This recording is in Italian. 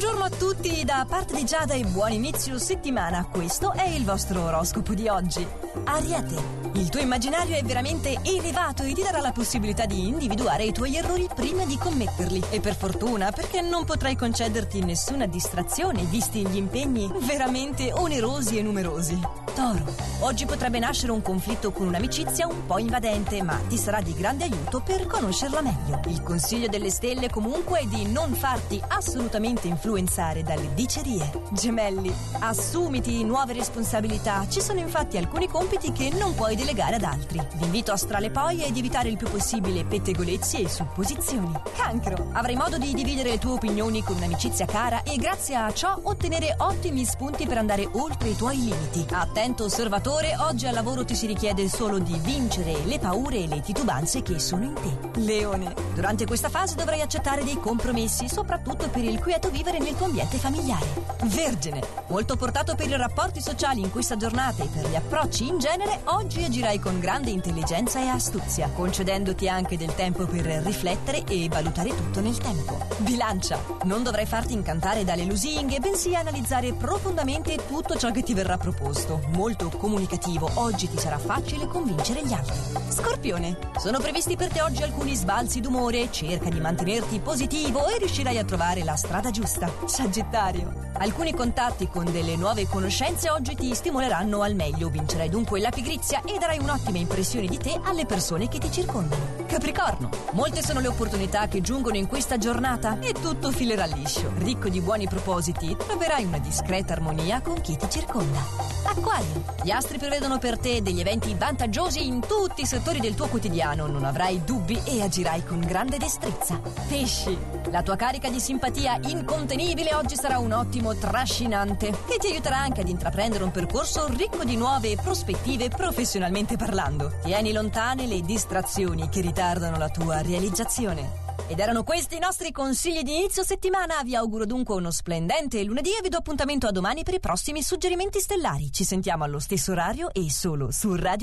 Buongiorno a tutti da parte di Giada e buon inizio settimana. Questo è il vostro oroscopo di oggi. Ariete. Il tuo immaginario è veramente elevato e ti darà la possibilità di individuare i tuoi errori prima di commetterli. E per fortuna, perché non potrai concederti nessuna distrazione, visti gli impegni veramente onerosi e numerosi. Toro. Oggi potrebbe nascere un conflitto con un'amicizia un po' invadente, ma ti sarà di grande aiuto per conoscerla meglio. Il consiglio delle stelle comunque è di non farti assolutamente influenzare dalle dicerie. Gemelli, assumiti nuove responsabilità. Ci sono infatti alcuni compiti che non puoi delegare ad altri. L'invito astrale poi è evitare il più possibile pettegolezzi e supposizioni. Cancro, avrai modo di dividere le tue opinioni con un'amicizia cara e grazie a ciò ottenere ottimi spunti per andare oltre i tuoi limiti. Attento osservatore, oggi al lavoro ti si richiede solo di vincere le paure e le titubanze che sono in te. Leone, durante questa fase dovrai accettare dei compromessi, soprattutto per il quieto vivere nel tuo ambiente familiare. Vergine, molto portato per i rapporti sociali in questa giornata e per gli approcci in genere, oggi agirai con grande intelligenza e astuzia, concedendoti anche del tempo per riflettere e valutare tutto nel tempo. Bilancia, non dovrai farti incantare dalle lusinghe, bensì analizzare profondamente tutto ciò che ti verrà proposto. Molto comunicativo, oggi ti sarà facile convincere gli altri. Scorpione, sono previsti per te oggi alcuni sbalzi d'umore, cerca di mantenerti positivo e riuscirai a trovare la strada giusta. Sagittario, alcuni contatti con delle nuove conoscenze oggi ti stimoleranno al meglio, vincerai dunque la pigrizia e darai un'ottima impressione di te alle persone che ti circondano. Capricorno, molte sono le opportunità che giungono in questa giornata e tutto filerà liscio. Ricco di buoni propositi, troverai una discreta armonia con chi ti circonda. Acquario, gli astri prevedono per te degli eventi vantaggiosi in tutti i settori del tuo quotidiano, non avrai dubbi e agirai con grande destrezza. Pesci, la tua carica di simpatia incontenibile oggi sarà un ottimo trascinante che ti aiuterà anche ad intraprendere un percorso ricco di nuove prospettive professionalmente parlando. Tieni lontane le distrazioni che ritardano la tua realizzazione. Ed erano questi i nostri consigli di inizio settimana. Vi auguro dunque uno splendente lunedì e vi do appuntamento a domani per i prossimi suggerimenti stellari. Ci sentiamo allo stesso orario e solo su Radio